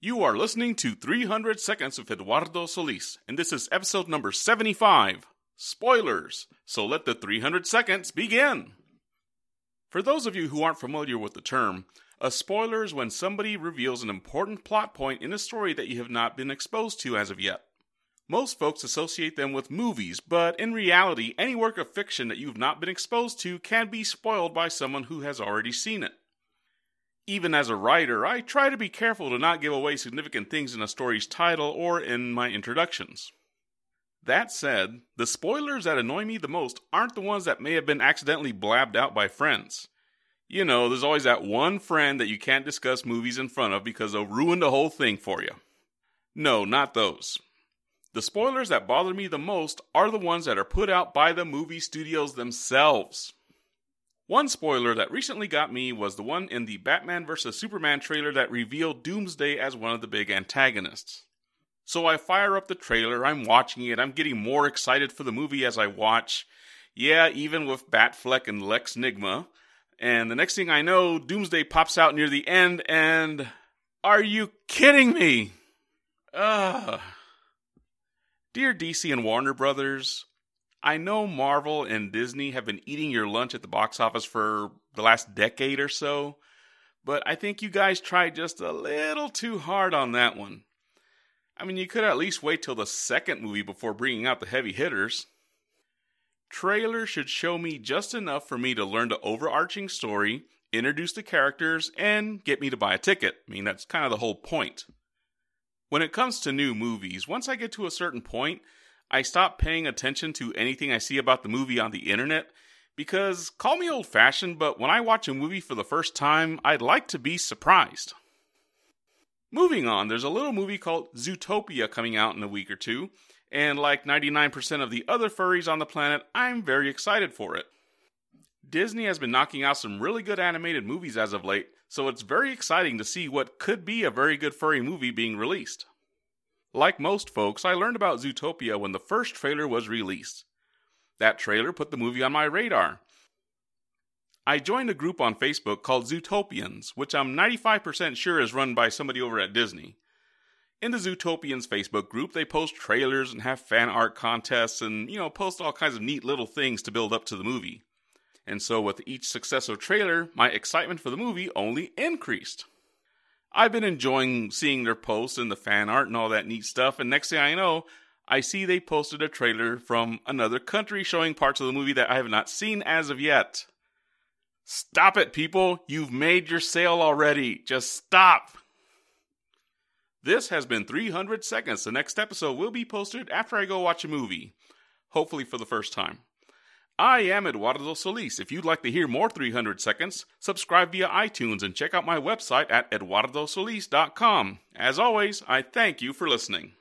You are listening to 300 Seconds with Eduardo Solis, and this is episode number 75 Spoilers. So let the 300 seconds begin. For those of you who aren't familiar with the term, a spoiler is when somebody reveals an important plot point in a story that you have not been exposed to as of yet. Most folks associate them with movies, but in reality, any work of fiction that you've not been exposed to can be spoiled by someone who has already seen it. Even as a writer, I try to be careful to not give away significant things in a story's title or in my introductions. That said, the spoilers that annoy me the most aren't the ones that may have been accidentally blabbed out by friends. You know, there's always that one friend that you can't discuss movies in front of because they'll ruin the whole thing for you. No, not those. The spoilers that bother me the most are the ones that are put out by the movie studios themselves. One spoiler that recently got me was the one in the Batman vs. Superman trailer that revealed Doomsday as one of the big antagonists. So I fire up the trailer, I'm watching it, I'm getting more excited for the movie as I watch. Yeah, even with Batfleck and Lex Nigma. And the next thing I know, Doomsday pops out near the end, and. Are you kidding me? Ugh. Dear DC and Warner Brothers, I know Marvel and Disney have been eating your lunch at the box office for the last decade or so, but I think you guys tried just a little too hard on that one. I mean, you could at least wait till the second movie before bringing out the heavy hitters. Trailer should show me just enough for me to learn the overarching story, introduce the characters, and get me to buy a ticket. I mean, that's kind of the whole point. When it comes to new movies, once I get to a certain point, I stop paying attention to anything I see about the movie on the internet because, call me old fashioned, but when I watch a movie for the first time, I'd like to be surprised. Moving on, there's a little movie called Zootopia coming out in a week or two, and like 99% of the other furries on the planet, I'm very excited for it. Disney has been knocking out some really good animated movies as of late, so it's very exciting to see what could be a very good furry movie being released. Like most folks, I learned about Zootopia when the first trailer was released. That trailer put the movie on my radar. I joined a group on Facebook called Zootopians, which I'm 95% sure is run by somebody over at Disney. In the Zootopians Facebook group, they post trailers and have fan art contests and, you know, post all kinds of neat little things to build up to the movie. And so, with each successive trailer, my excitement for the movie only increased. I've been enjoying seeing their posts and the fan art and all that neat stuff, and next thing I know, I see they posted a trailer from another country showing parts of the movie that I have not seen as of yet. Stop it, people! You've made your sale already! Just stop! This has been 300 Seconds. The next episode will be posted after I go watch a movie, hopefully for the first time. I am Eduardo Solis. If you'd like to hear more 300 Seconds, subscribe via iTunes and check out my website at eduardosolis.com. As always, I thank you for listening.